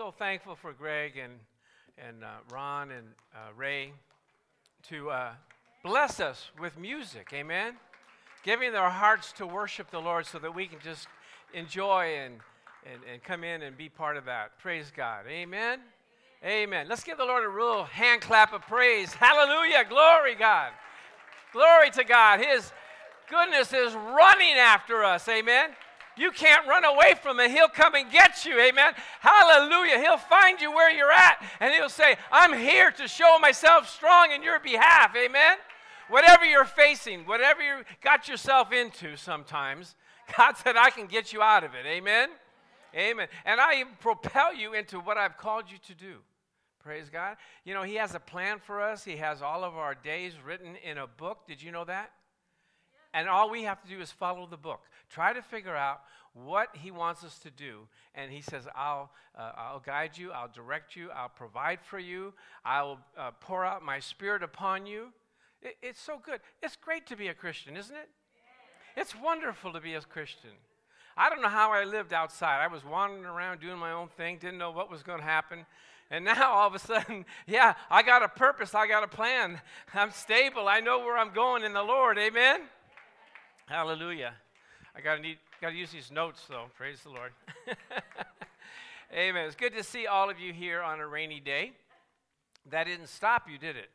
so thankful for Greg and, and uh, Ron and uh, Ray to uh, bless us with music. Amen. Giving their hearts to worship the Lord so that we can just enjoy and, and, and come in and be part of that. Praise God. Amen. Amen. Let's give the Lord a real hand clap of praise. Hallelujah. Glory, God. Glory to God. His goodness is running after us. Amen. You can't run away from it. He'll come and get you. Amen. Hallelujah. He'll find you where you're at and he'll say, I'm here to show myself strong in your behalf. Amen. Whatever you're facing, whatever you got yourself into sometimes, God said, I can get you out of it. Amen. Amen. And I propel you into what I've called you to do. Praise God. You know, He has a plan for us. He has all of our days written in a book. Did you know that? And all we have to do is follow the book. Try to figure out what he wants us to do. And he says, I'll, uh, I'll guide you, I'll direct you, I'll provide for you, I'll uh, pour out my spirit upon you. It, it's so good. It's great to be a Christian, isn't it? It's wonderful to be a Christian. I don't know how I lived outside. I was wandering around doing my own thing, didn't know what was going to happen. And now all of a sudden, yeah, I got a purpose, I got a plan. I'm stable, I know where I'm going in the Lord. Amen? Hallelujah. I got to need got to use these notes though. Praise the Lord. Amen. It's good to see all of you here on a rainy day. That didn't stop you, did it?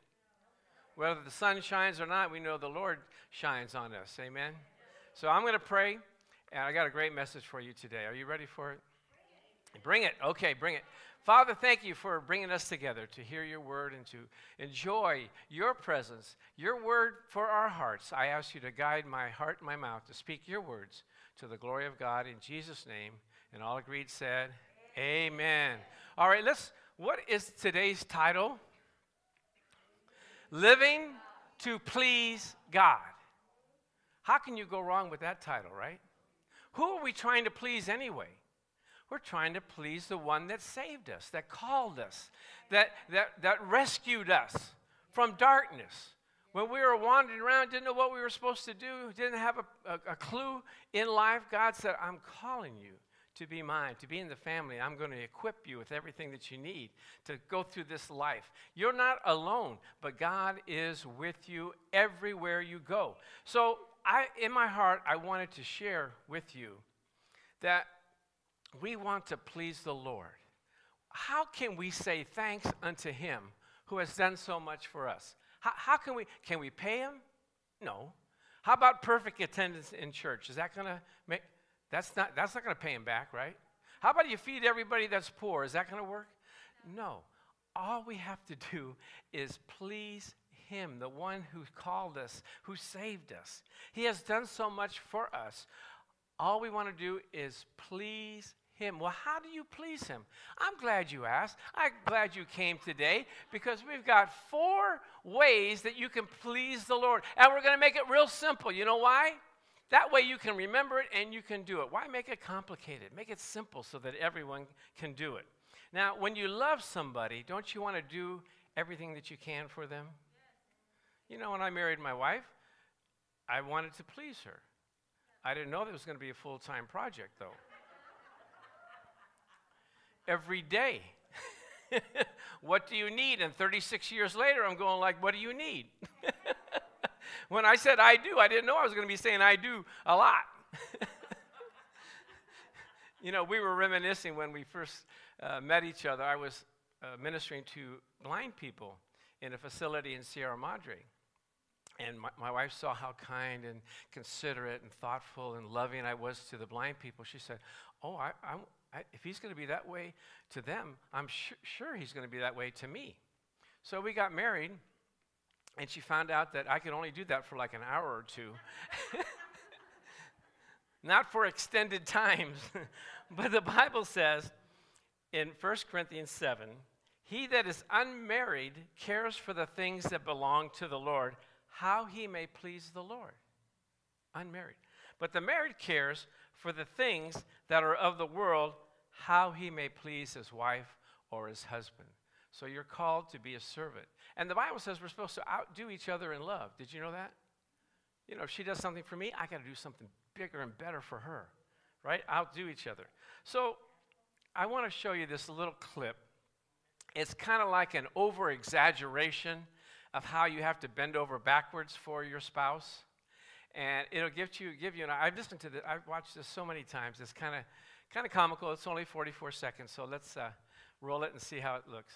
Whether the sun shines or not, we know the Lord shines on us. Amen. So I'm to pray, and I got a great message for you today. Are you ready for it? Bring it. Okay, bring it. Father, thank you for bringing us together to hear your word and to enjoy your presence, your word for our hearts. I ask you to guide my heart and my mouth to speak your words to the glory of God in Jesus' name. And all agreed said, Amen. Amen. All right, let's, what is today's title? Living to please God. How can you go wrong with that title, right? Who are we trying to please anyway? We're trying to please the one that saved us, that called us, that, that, that rescued us from darkness. When we were wandering around, didn't know what we were supposed to do, didn't have a, a, a clue in life, God said, I'm calling you to be mine, to be in the family. I'm going to equip you with everything that you need to go through this life. You're not alone, but God is with you everywhere you go. So, I, in my heart, I wanted to share with you that we want to please the Lord. How can we say thanks unto him who has done so much for us? How, how can we can we pay him? No. How about perfect attendance in church? Is that going to make that's not that's not going to pay him back, right? How about you feed everybody that's poor? Is that going to work? No. All we have to do is please him, the one who called us, who saved us. He has done so much for us. All we want to do is please him. Well, how do you please him? I'm glad you asked. I'm glad you came today because we've got four ways that you can please the Lord. And we're going to make it real simple. You know why? That way you can remember it and you can do it. Why make it complicated? Make it simple so that everyone can do it. Now, when you love somebody, don't you want to do everything that you can for them? You know, when I married my wife, I wanted to please her. I didn't know that was going to be a full time project, though every day. what do you need? And 36 years later, I'm going like, what do you need? when I said I do, I didn't know I was going to be saying I do a lot. you know, we were reminiscing when we first uh, met each other. I was uh, ministering to blind people in a facility in Sierra Madre. And my, my, wife saw how kind and considerate and thoughtful and loving I was to the blind people. She said, Oh, I, I, if he's going to be that way to them, I'm su- sure he's going to be that way to me. So we got married, and she found out that I could only do that for like an hour or two. Not for extended times. but the Bible says in 1 Corinthians 7 He that is unmarried cares for the things that belong to the Lord, how he may please the Lord. Unmarried. But the married cares for the things that are of the world, how he may please his wife or his husband. So you're called to be a servant. And the Bible says we're supposed to outdo each other in love. Did you know that? You know, if she does something for me, I got to do something bigger and better for her. Right? Outdo each other. So I want to show you this little clip. It's kind of like an over exaggeration of how you have to bend over backwards for your spouse. And it'll give you, give you, and I've listened to this, I've watched this so many times. It's kind of, kind of comical. It's only 44 seconds, so let's uh, roll it and see how it looks.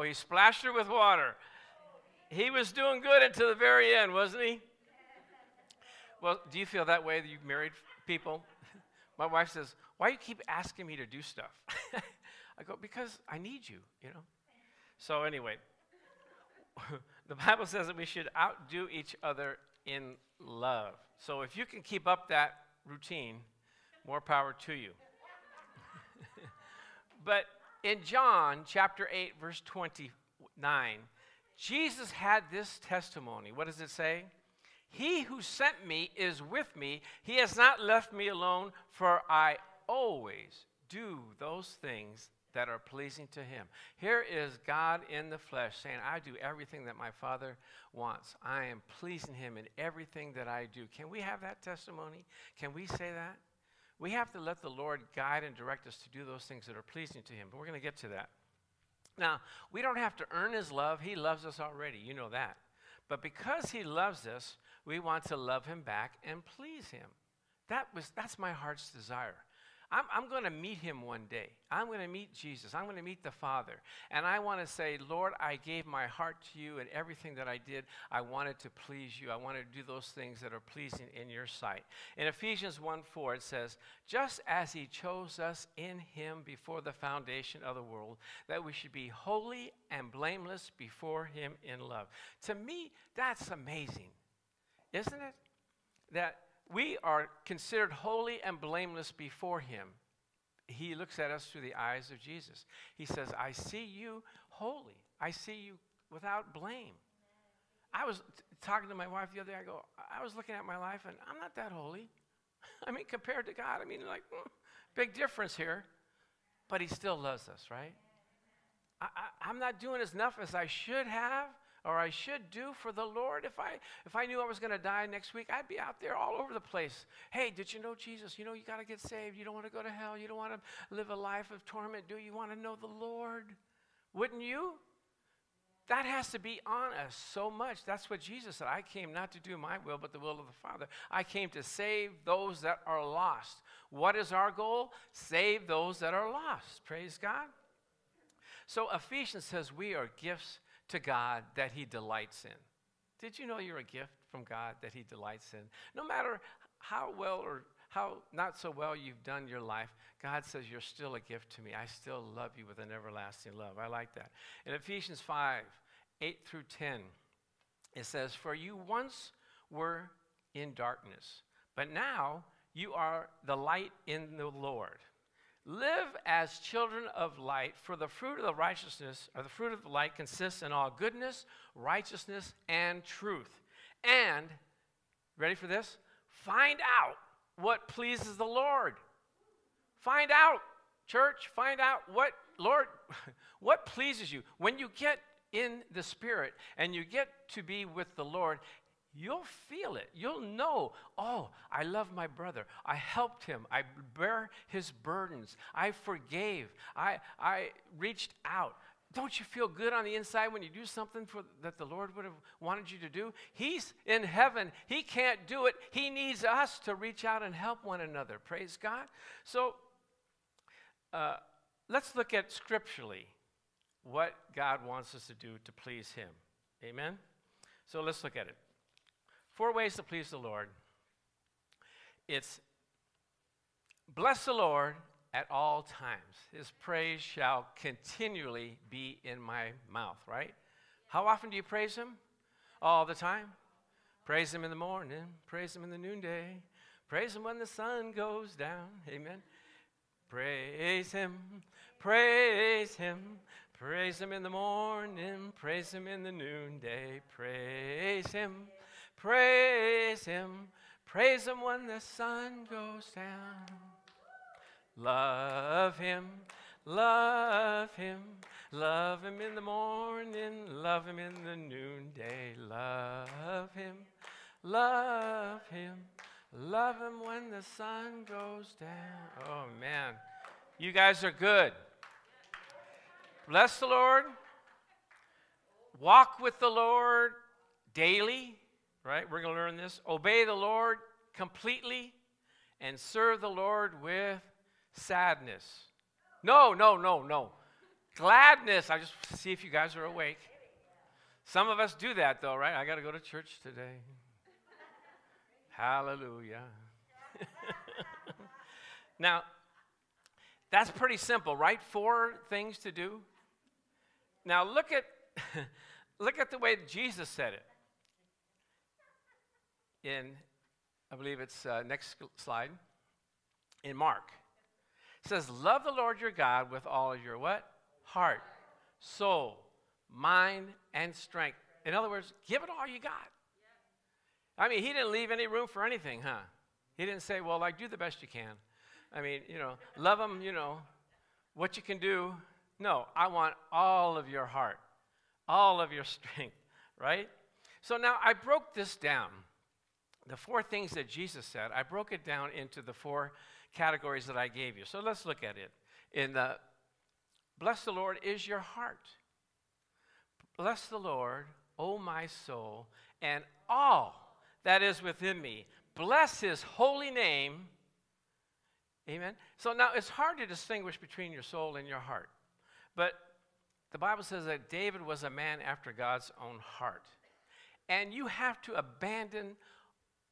Oh, he splashed her with water. He was doing good until the very end, wasn't he? Well, do you feel that way that you've married people? My wife says, Why do you keep asking me to do stuff? I go, Because I need you, you know? So, anyway, the Bible says that we should outdo each other in love. So, if you can keep up that routine, more power to you. but in John chapter 8, verse 29, Jesus had this testimony. What does it say? He who sent me is with me. He has not left me alone, for I always do those things that are pleasing to him. Here is God in the flesh saying, I do everything that my Father wants. I am pleasing him in everything that I do. Can we have that testimony? Can we say that? We have to let the Lord guide and direct us to do those things that are pleasing to Him. But we're going to get to that. Now, we don't have to earn His love. He loves us already. You know that. But because He loves us, we want to love Him back and please Him. That was, that's my heart's desire. I'm, I'm going to meet him one day. I'm going to meet Jesus. I'm going to meet the Father. And I want to say, Lord, I gave my heart to you, and everything that I did, I wanted to please you. I wanted to do those things that are pleasing in your sight. In Ephesians 1 4, it says, Just as he chose us in him before the foundation of the world, that we should be holy and blameless before him in love. To me, that's amazing, isn't it? That we are considered holy and blameless before Him. He looks at us through the eyes of Jesus. He says, I see you holy. I see you without blame. I was talking to my wife the other day. I go, I was looking at my life and I'm not that holy. I mean, compared to God, I mean, like, mm, big difference here. But He still loves us, right? I, I, I'm not doing as enough as I should have or I should do for the Lord. If I if I knew I was going to die next week, I'd be out there all over the place. Hey, did you know Jesus? You know you got to get saved. You don't want to go to hell. You don't want to live a life of torment. Do you want to know the Lord? Wouldn't you? That has to be on us so much. That's what Jesus said. I came not to do my will, but the will of the Father. I came to save those that are lost. What is our goal? Save those that are lost. Praise God. So Ephesians says we are gifts to God that He delights in. Did you know you're a gift from God that He delights in? No matter how well or how not so well you've done your life, God says you're still a gift to me. I still love you with an everlasting love. I like that. In Ephesians 5 8 through 10, it says, For you once were in darkness, but now you are the light in the Lord. Live as children of light, for the fruit of the righteousness, or the fruit of the light, consists in all goodness, righteousness, and truth. And, ready for this? Find out what pleases the Lord. Find out, church, find out what, Lord, what pleases you. When you get in the Spirit and you get to be with the Lord, You'll feel it. You'll know, oh, I love my brother. I helped him. I bear his burdens. I forgave. I, I reached out. Don't you feel good on the inside when you do something for, that the Lord would have wanted you to do? He's in heaven. He can't do it. He needs us to reach out and help one another. Praise God. So uh, let's look at scripturally what God wants us to do to please Him. Amen? So let's look at it. Four ways to please the Lord it's bless the Lord at all times. His praise shall continually be in my mouth, right? How often do you praise him? All the time. Praise him in the morning, praise him in the noonday, praise him when the sun goes down. Amen. Praise him, praise him, praise him in the morning, praise him in the noonday, praise him, praise him, praise him when the sun goes down. Love him, love him, love him in the morning, love him in the noonday, love him, love him, love him when the sun goes down. Oh man, you guys are good. Bless the Lord. Walk with the Lord daily, right? We're going to learn this. Obey the Lord completely and serve the Lord with sadness. No, no, no, no. Gladness. I just see if you guys are awake. Some of us do that though, right? I got to go to church today. Hallelujah. now, that's pretty simple, right? Four things to do. Now look at look at the way Jesus said it. In I believe it's uh, next slide. In Mark. It says, Love the Lord your God with all of your what? Heart, soul, mind, and strength. In other words, give it all you got. I mean, he didn't leave any room for anything, huh? He didn't say, well, like, do the best you can. I mean, you know, love them, you know, what you can do. No, I want all of your heart, all of your strength, right? So now I broke this down. The four things that Jesus said, I broke it down into the four categories that I gave you. So let's look at it. In the bless the Lord is your heart. Bless the Lord, O my soul, and all that is within me. Bless his holy name. Amen. So now it's hard to distinguish between your soul and your heart. But the Bible says that David was a man after God's own heart. And you have to abandon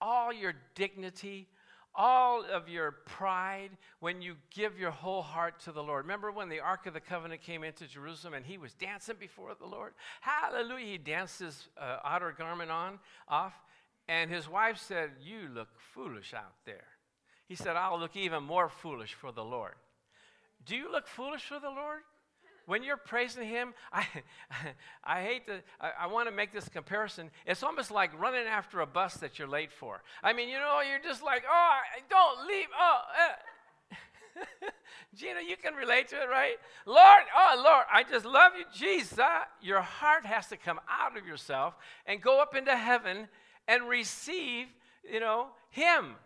all your dignity, all of your pride when you give your whole heart to the Lord. Remember when the Ark of the Covenant came into Jerusalem and he was dancing before the Lord? Hallelujah. He danced his uh, outer garment on, off, and his wife said, You look foolish out there. He said, I'll look even more foolish for the Lord. Do you look foolish for the Lord? When you're praising him, I, I hate to, I, I want to make this comparison. It's almost like running after a bus that you're late for. I mean, you know, you're just like, oh, don't leave. Oh, uh. Gina, you can relate to it, right? Lord, oh, Lord, I just love you, Jesus. Your heart has to come out of yourself and go up into heaven and receive, you know, Him.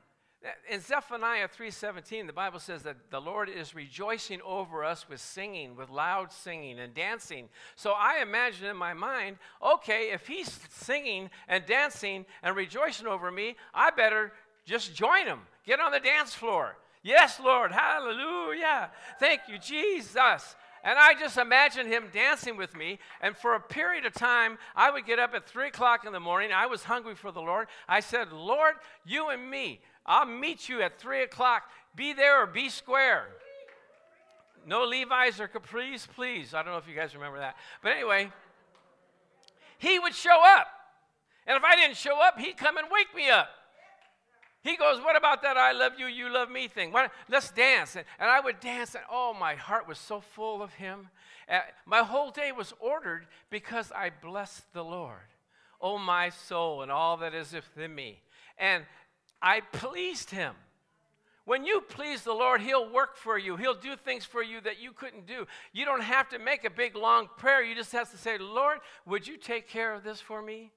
In Zephaniah 3:17, the Bible says that the Lord is rejoicing over us with singing, with loud singing and dancing. So I imagine in my mind, okay, if he's singing and dancing and rejoicing over me, I better just join him. Get on the dance floor. Yes, Lord. Hallelujah. Thank you, Jesus. And I just imagined him dancing with me. And for a period of time, I would get up at 3 o'clock in the morning. I was hungry for the Lord. I said, Lord, you and me, I'll meet you at 3 o'clock. Be there or be square. No Levi's or Capris, please. I don't know if you guys remember that. But anyway, he would show up. And if I didn't show up, he'd come and wake me up. He goes, What about that I love you, you love me thing? What, let's dance. And, and, I would dance, and oh, my heart was so full of him. Uh, my whole day was ordered because I blessed the Lord. Oh, my soul, and all that is within me. And I pleased him. When you please the Lord, He'll work for you. He'll do things for you that you couldn't do. You don't have to make a big, long prayer. You just have to say, Lord, would you take care of this for me?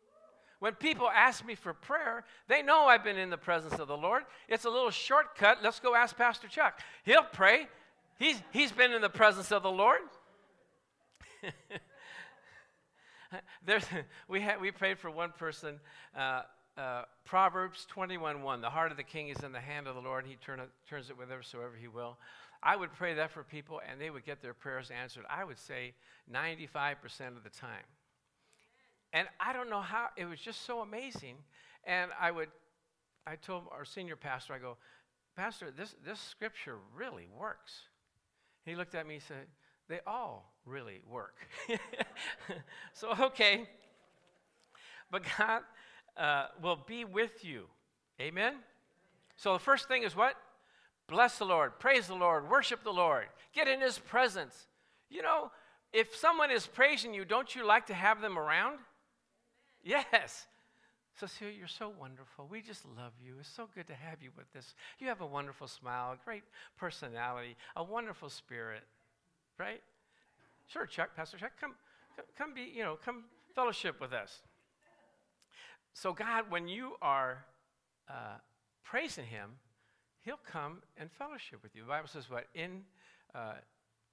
When people ask me for prayer, they know I've been in the presence of the Lord. It's a little shortcut. Let's go ask Pastor Chuck. He'll pray. He's, he's been in the presence of the Lord. There's, we, had, we prayed for one person. Uh, uh, Proverbs 21:1. The heart of the king is in the hand of the Lord, and he turn turns it whithersoever he will. I would pray that for people, and they would get their prayers answered. I would say 95% of the time. And I don't know how, it was just so amazing. And I would, I told our senior pastor, I go, Pastor, this, this scripture really works. He looked at me and said, They all really work. so, okay. But God uh, will be with you. Amen? So, the first thing is what? Bless the Lord, praise the Lord, worship the Lord, get in His presence. You know, if someone is praising you, don't you like to have them around? Yes. Cecilia, you're so wonderful. We just love you. It's so good to have you with us. You have a wonderful smile, great personality, a wonderful spirit, right? Sure, Chuck, Pastor Chuck, come, come be, you know, come fellowship with us. So, God, when you are uh, praising Him, He'll come and fellowship with you. The Bible says, what? In, uh,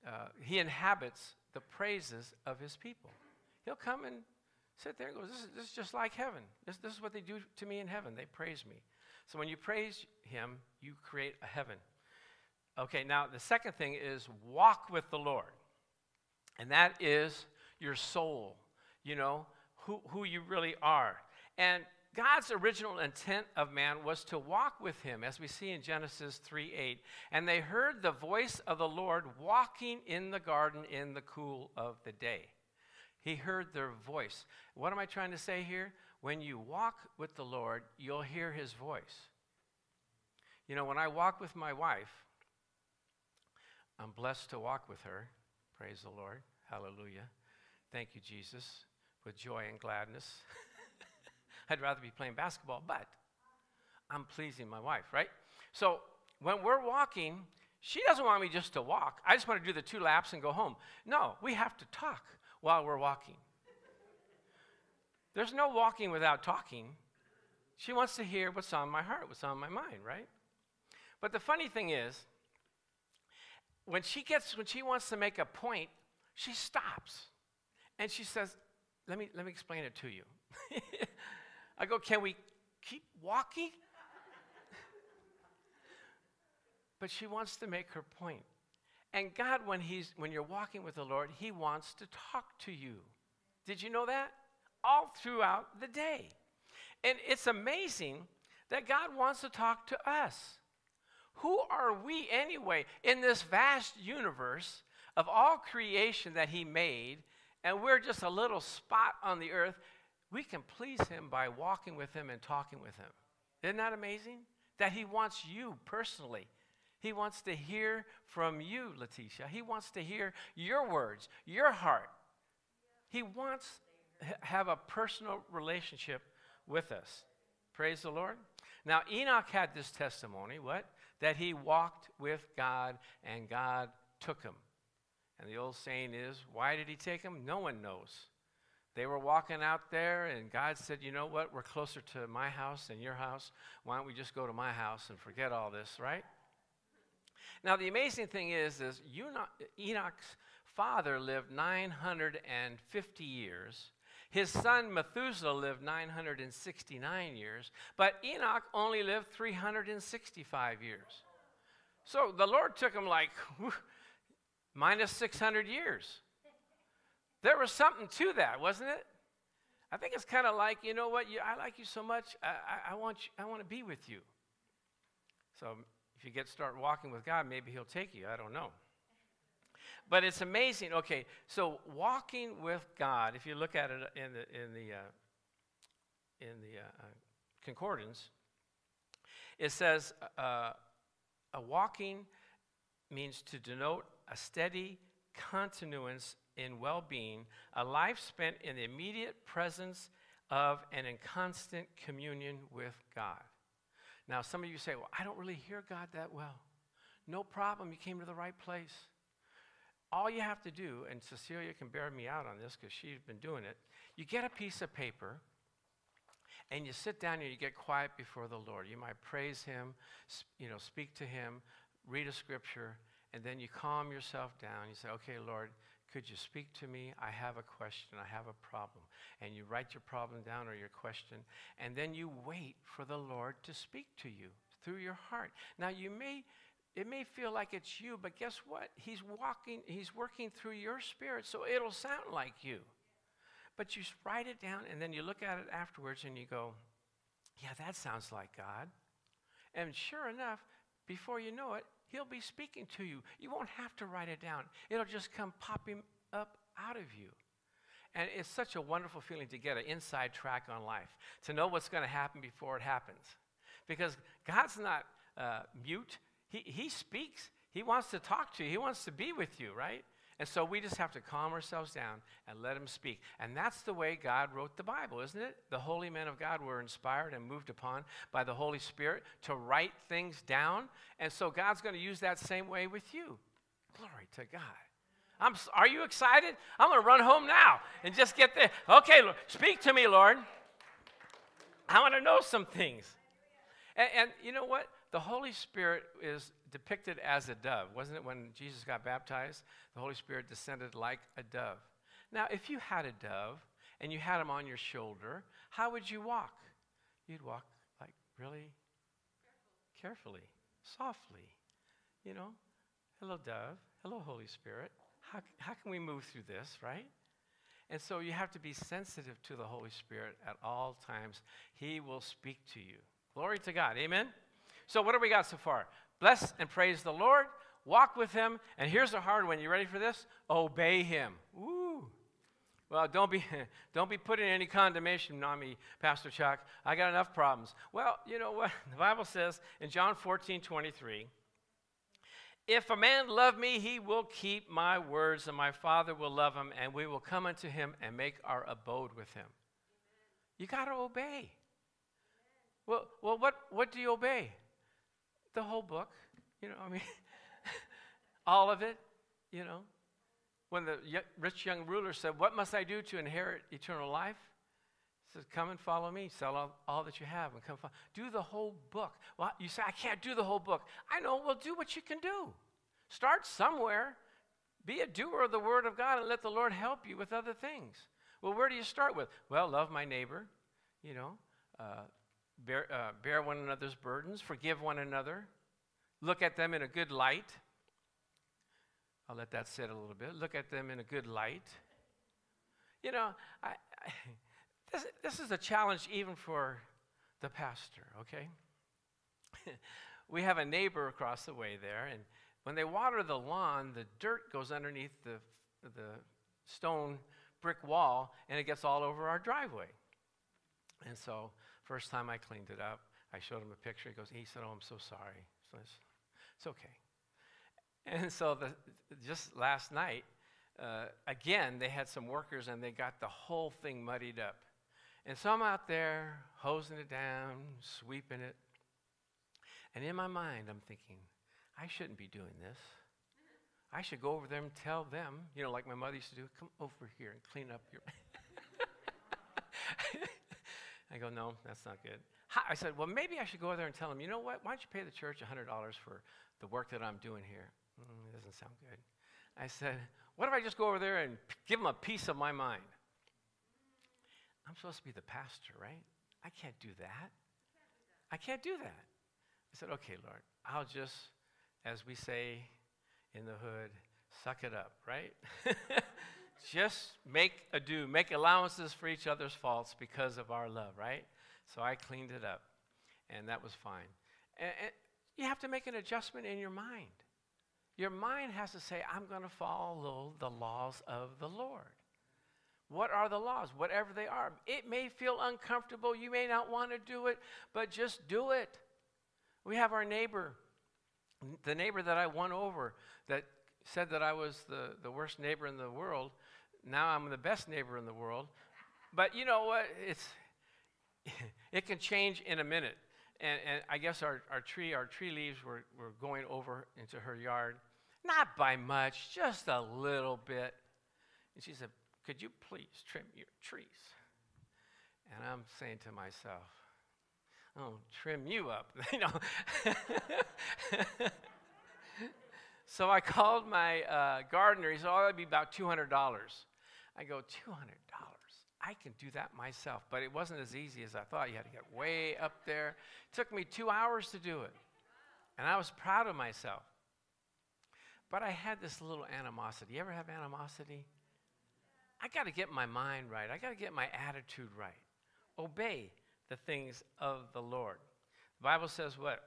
uh, He inhabits the praises of His people. He'll come and sit there and go, this is, this is just like heaven. This, this is what they do to me in heaven. They praise me. So when you praise Him, you create a heaven. Okay, now the second thing is walk with the Lord. And that is your soul, you know, who, who you really are. And God's original intent of man was to walk with him, as we see in Genesis 3 8. And they heard the voice of the Lord walking in the garden in the cool of the day. He heard their voice. What am I trying to say here? When you walk with the Lord, you'll hear his voice. You know, when I walk with my wife, I'm blessed to walk with her. Praise the Lord. Hallelujah. Thank you, Jesus, with joy and gladness. I'd rather be playing basketball, but I'm pleasing my wife, right? So when we're walking, she doesn't want me just to walk. I just want to do the two laps and go home. No, we have to talk while we're walking. There's no walking without talking. She wants to hear what's on my heart, what's on my mind, right? But the funny thing is, when she gets when she wants to make a point, she stops. And she says, "Let me let me explain it to you." I go, "Can we keep walking?" but she wants to make her point. And God, when, he's, when you're walking with the Lord, He wants to talk to you. Did you know that? All throughout the day. And it's amazing that God wants to talk to us. Who are we anyway in this vast universe of all creation that He made, and we're just a little spot on the earth? We can please Him by walking with Him and talking with Him. Isn't that amazing? That He wants you personally he wants to hear from you, Letitia. He wants to hear your words, your heart. He wants to have a personal relationship with us. Praise the Lord. Now, Enoch had this testimony, what? That he walked with God and God took him. And the old saying is, why did he take him? No one knows. They were walking out there, and God said, You know what? We're closer to my house than your house. Why don't we just go to my house and forget all this, right? Now, the amazing thing is, is Enoch's father lived 950 years. His son Methuselah lived 969 years, but Enoch only lived 365 years. So the Lord took him like whew, minus 600 years. There was something to that, wasn't it? I think it's kind of like, you know what, you, I like you so much, I, I, I want you, I want to be with you. So if you get start walking with God, maybe He'll take you. I don't know. But it's amazing. Okay, so walking with God, if you look at it in the in the uh, in the uh, uh concordance, it says uh, a walking means to denote a steady continuance in well-being, a life spent in the immediate presence of and in constant communion with God. Now, some of you say, Well, I don't really hear God that well. No problem, you came to the right place. All you have to do, and Cecilia can bear me out on this because she's been doing it, you get a piece of paper and you sit down and you get quiet before the Lord. You might praise Him, you know, speak to Him, read a scripture, and then you calm yourself down. You say, Okay, Lord, could you speak to me? I have a question. I have a problem. And you write your problem down or your question, and then you wait for the Lord to speak to you through your heart. Now, you may. It may feel like it's you, but guess what? He's walking, he's working through your spirit, so it'll sound like you. But you write it down and then you look at it afterwards and you go, Yeah, that sounds like God. And sure enough, before you know it, He'll be speaking to you. You won't have to write it down, it'll just come popping up out of you. And it's such a wonderful feeling to get an inside track on life, to know what's going to happen before it happens. Because God's not uh, mute, he, he speaks. He wants to talk to you, He wants to be with you, right? And so we just have to calm ourselves down and let Him speak. And that's the way God wrote the Bible, isn't it? The holy men of God were inspired and moved upon by the Holy Spirit to write things down. And so God's going to use that same way with you. Glory to God. I'm, are you excited? I'm going to run home now and just get there. Okay, Lord, speak to me, Lord. I want to know some things. And, and you know what? The Holy Spirit is depicted as a dove. Wasn't it when Jesus got baptized? The Holy Spirit descended like a dove. Now, if you had a dove and you had him on your shoulder, how would you walk? You'd walk like really carefully, softly. You know, hello, dove. Hello, Holy Spirit. How, how can we move through this, right? And so you have to be sensitive to the Holy Spirit at all times. He will speak to you. Glory to God. Amen. So, what do we got so far? Bless and praise the Lord, walk with Him, and here's the hard one. You ready for this? Obey Him. Woo. Well, don't be, don't be putting any condemnation on me, Pastor Chuck. I got enough problems. Well, you know what? The Bible says in John 14 23, if a man love me, he will keep my words, and my Father will love him, and we will come unto him and make our abode with him. You got to obey. Well, well what, what do you obey? The whole book, you know, I mean, all of it, you know. When the rich young ruler said, What must I do to inherit eternal life? He says, Come and follow me. Sell all, all that you have and come follow. Do the whole book. Well, you say, I can't do the whole book. I know. Well, do what you can do. Start somewhere. Be a doer of the word of God and let the Lord help you with other things. Well, where do you start with? Well, love my neighbor, you know, uh, bear, uh, bear one another's burdens, forgive one another, look at them in a good light. I'll let that sit a little bit. Look at them in a good light. You know, I, I, this, this is a challenge even for the pastor, okay? we have a neighbor across the way there, and when they water the lawn, the dirt goes underneath the, the stone brick wall and it gets all over our driveway. And so First time I cleaned it up, I showed him a picture. He goes, he said, "Oh, I'm so sorry." So it's, it's okay. And so the, just last night, uh, again, they had some workers and they got the whole thing muddied up. And so I'm out there hosing it down, sweeping it. And in my mind, I'm thinking, I shouldn't be doing this. I should go over there and tell them, you know, like my mother used to do, come over here and clean up your. I go, no, that's not good. I said, well, maybe I should go over there and tell him, you know what? Why don't you pay the church $100 for the work that I'm doing here? Mm, it doesn't sound good. I said, what if I just go over there and give them a piece of my mind? I'm supposed to be the pastor, right? I can't do that. I can't do that. I said, okay, Lord, I'll just, as we say in the hood, suck it up, right? just make a do, make allowances for each other's faults because of our love, right? So I cleaned it up, and that was fine. And, and you have to make an adjustment in your mind. Your mind has to say, I'm going to follow the laws of the Lord. What are the laws? Whatever they are. It may feel uncomfortable. You may not want to do it, but just do it. We have our neighbor, the neighbor that I won over, that said that I was the, the worst neighbor in the world. Now I'm the best neighbor in the world. But you know what? It's, it can change in a minute. And, and I guess our, our tree, our tree leaves were, were going over into her yard. Not by much, just a little bit. And she said, Could you please trim your trees? And I'm saying to myself, Oh, trim you up. you know. so I called my uh, gardener. He said, Oh, that'd be about $200. I go, $200. I can do that myself. But it wasn't as easy as I thought. You had to get way up there. It took me two hours to do it. And I was proud of myself. But I had this little animosity. You ever have animosity? I got to get my mind right. I got to get my attitude right. Obey the things of the Lord. The Bible says what?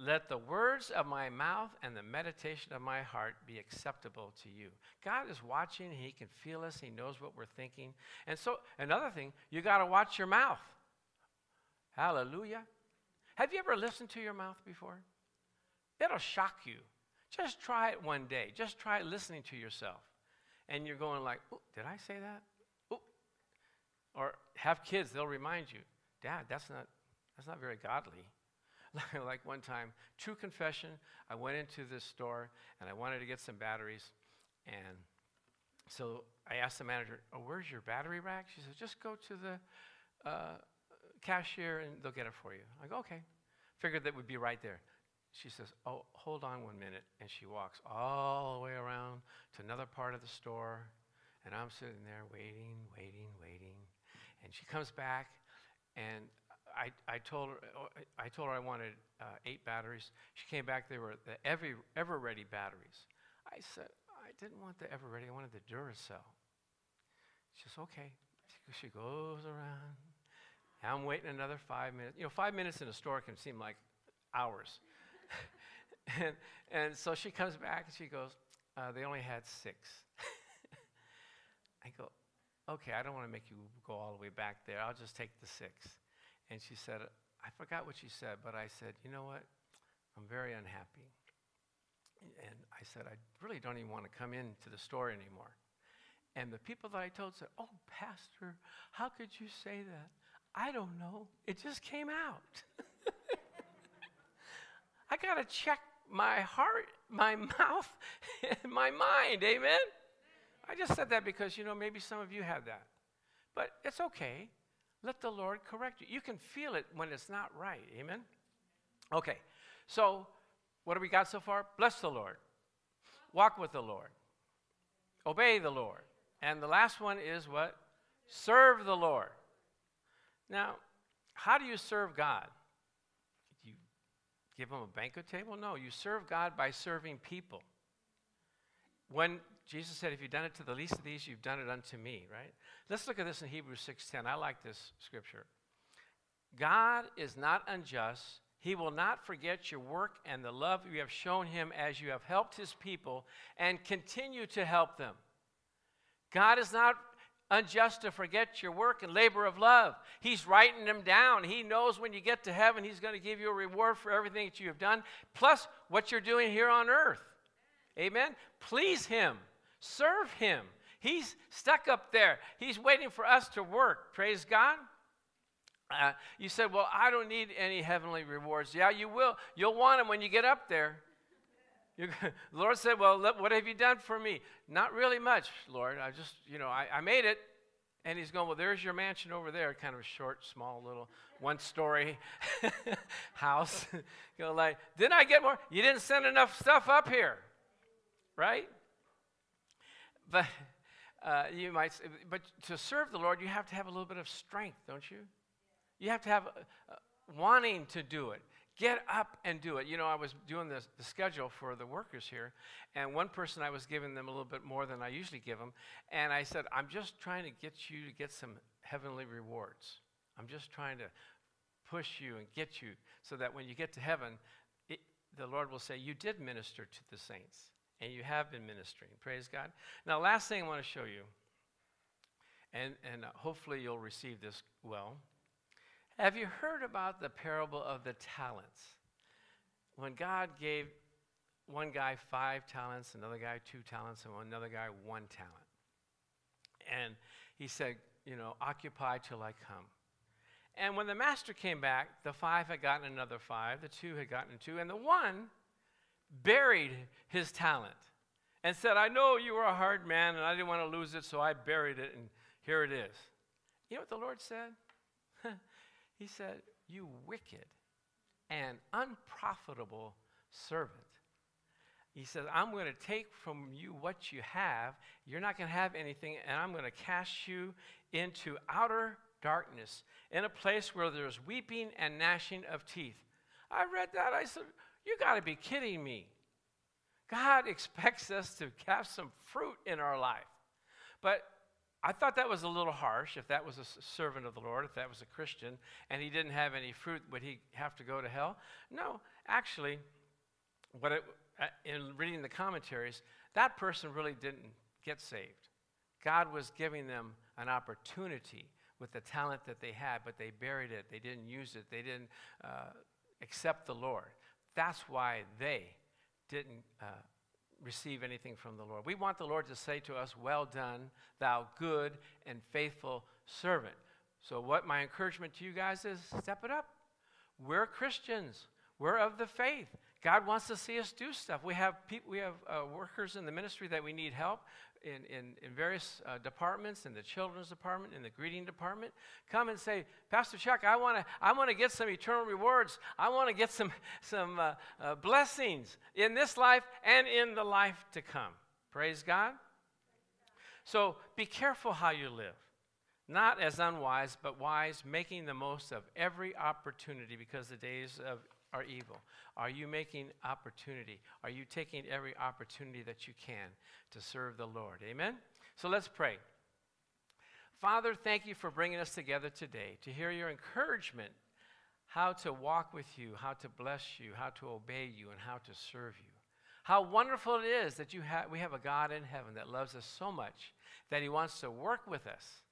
Let the words of my mouth and the meditation of my heart be acceptable to you. God is watching, He can feel us, He knows what we're thinking. And so, another thing, you got to watch your mouth. Hallelujah. Have you ever listened to your mouth before? It'll shock you. Just try it one day. Just try listening to yourself. And you're going like, did I say that? Ooh. Or have kids, they'll remind you, Dad, that's not, that's not very godly. like one time, true confession, I went into this store and I wanted to get some batteries. And so I asked the manager, oh, where's your battery rack? She said, just go to the uh, cashier and they'll get it for you. I go, okay. Figured that would be right there. She says, oh, hold on one minute. And she walks all the way around to another part of the store. And I'm sitting there waiting, waiting, waiting. And she comes back and I, I, told her, I told her I wanted uh, eight batteries. She came back, they were the Ever, Eveready batteries. I said, I didn't want the Eveready, I wanted the Duracell. She says, okay. She goes around. I'm waiting another five minutes. You know, five minutes in a store can seem like hours. and, and so she comes back and she goes, uh, they only had six. I go, okay, I don't want to make you go all the way back there. I'll just take the six. And she said, I forgot what she said, but I said, you know what? I'm very unhappy. And I said, I really don't even want to come into the store anymore. And the people that I told said, Oh, Pastor, how could you say that? I don't know. It just came out. I got to check my heart, my mouth, and my mind. Amen? I just said that because, you know, maybe some of you have that. But it's okay. Let the Lord correct you. You can feel it when it's not right. Amen? Okay. So, what have we got so far? Bless the Lord. Walk with the Lord. Obey the Lord. And the last one is what? Serve the Lord. Now, how do you serve God? Do you give him a banquet table? No, you serve God by serving people. When Jesus said, If you've done it to the least of these, you've done it unto me, right? Let's look at this in Hebrews 6:10. I like this scripture. God is not unjust. He will not forget your work and the love you have shown him as you have helped his people and continue to help them. God is not unjust to forget your work and labor of love. He's writing them down. He knows when you get to heaven, He's going to give you a reward for everything that you have done, plus what you're doing here on earth. Amen? Please Him, serve Him. He's stuck up there. He's waiting for us to work. Praise God. Uh, you said, Well, I don't need any heavenly rewards. Yeah, you will. You'll want them when you get up there. the Lord said, Well, what have you done for me? Not really much, Lord. I just, you know, I, I made it. And he's going, Well, there's your mansion over there, kind of a short, small, little one story house. you know, like, didn't I get more? You didn't send enough stuff up here, right? But uh, you might, but to serve the Lord, you have to have a little bit of strength, don't you? You have to have uh, wanting to do it. Get up and do it. You know, I was doing the schedule for the workers here, and one person I was giving them a little bit more than I usually give them, and I said, I'm just trying to get you to get some heavenly rewards. I'm just trying to push you and get you so that when you get to heaven, it, the Lord will say, You did minister to the saints, and you have been ministering. Praise God. Now, last thing I want to show you, and, and uh, hopefully you'll receive this well. Have you heard about the parable of the talents? When God gave one guy five talents, another guy two talents, and another guy one talent. And he said, You know, occupy till I come. And when the master came back, the five had gotten another five, the two had gotten two, and the one buried his talent and said, I know you were a hard man and I didn't want to lose it, so I buried it, and here it is. You know what the Lord said? He said, You wicked and unprofitable servant. He says, I'm going to take from you what you have. You're not going to have anything, and I'm going to cast you into outer darkness in a place where there's weeping and gnashing of teeth. I read that. I said, You got to be kidding me. God expects us to have some fruit in our life. But I thought that was a little harsh. If that was a servant of the Lord, if that was a Christian, and he didn't have any fruit, would he have to go to hell? No, actually, what it, uh, in reading the commentaries, that person really didn't get saved. God was giving them an opportunity with the talent that they had, but they buried it. They didn't use it. They didn't uh, accept the Lord. That's why they didn't uh, receive anything from the Lord. We want the Lord to say to us, Well done, thou good and faithful servant. So, what my encouragement to you guys is step it up. We're Christians, we're of the faith. God wants to see us do stuff. We have, people, we have uh, workers in the ministry that we need help in, in, in various uh, departments, in the children's department, in the greeting department, come and say, Pastor Chuck, I want to I wanna get some eternal rewards. I want to get some, some uh, uh, blessings in this life and in the life to come. Praise God. So be careful how you live. Not as unwise, but wise, making the most of every opportunity because the days of are evil? Are you making opportunity? Are you taking every opportunity that you can to serve the Lord? Amen? So let's pray. Father, thank you for bringing us together today to hear your encouragement how to walk with you, how to bless you, how to obey you, and how to serve you. How wonderful it is that you ha- we have a God in heaven that loves us so much that he wants to work with us,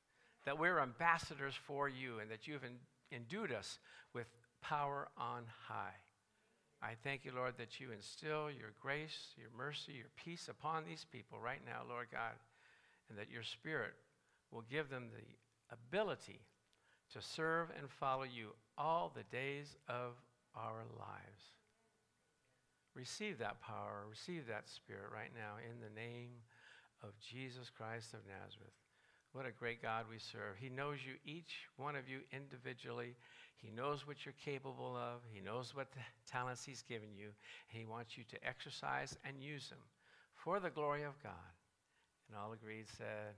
that we're ambassadors for you, and that you've en- endued us with power on high. I thank you, Lord, that you instill your grace, your mercy, your peace upon these people right now, Lord God, and that your Spirit will give them the ability to serve and follow you all the days of our lives. Receive that power, receive that Spirit right now in the name of Jesus Christ of Nazareth. What a great God we serve. He knows you, each one of you individually. He knows what you're capable of. He knows what talents He's given you. He wants you to exercise and use them for the glory of God. And all agreed said,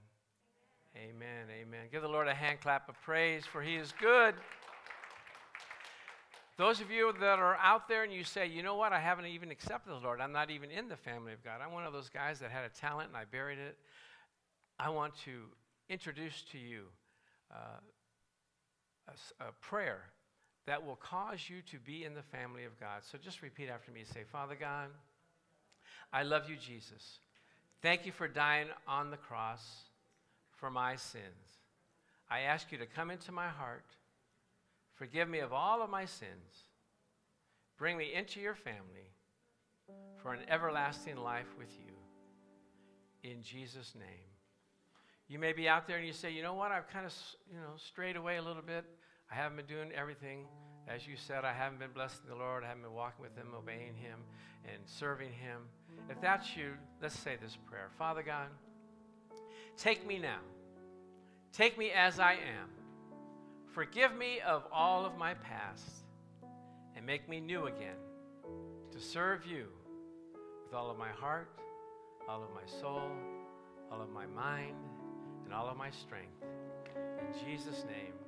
Amen. Amen. amen. Give the Lord a hand clap of praise, for He is good. Those of you that are out there and you say, you know what, I haven't even accepted the Lord. I'm not even in the family of God. I'm one of those guys that had a talent and I buried it. I want to introduce to you uh, a, a prayer that will cause you to be in the family of God. So just repeat after me. Say, Father God, I love you, Jesus. Thank you for dying on the cross for my sins. I ask you to come into my heart, forgive me of all of my sins, bring me into your family for an everlasting life with you. In Jesus' name. You may be out there and you say, you know what, I've kind of, you know, strayed away a little bit. I haven't been doing everything. As you said, I haven't been blessing the Lord. I haven't been walking with Him, obeying Him, and serving Him. If that's you, let's say this prayer Father God, take me now. Take me as I am. Forgive me of all of my past and make me new again to serve you with all of my heart, all of my soul, all of my mind, and all of my strength. In Jesus' name.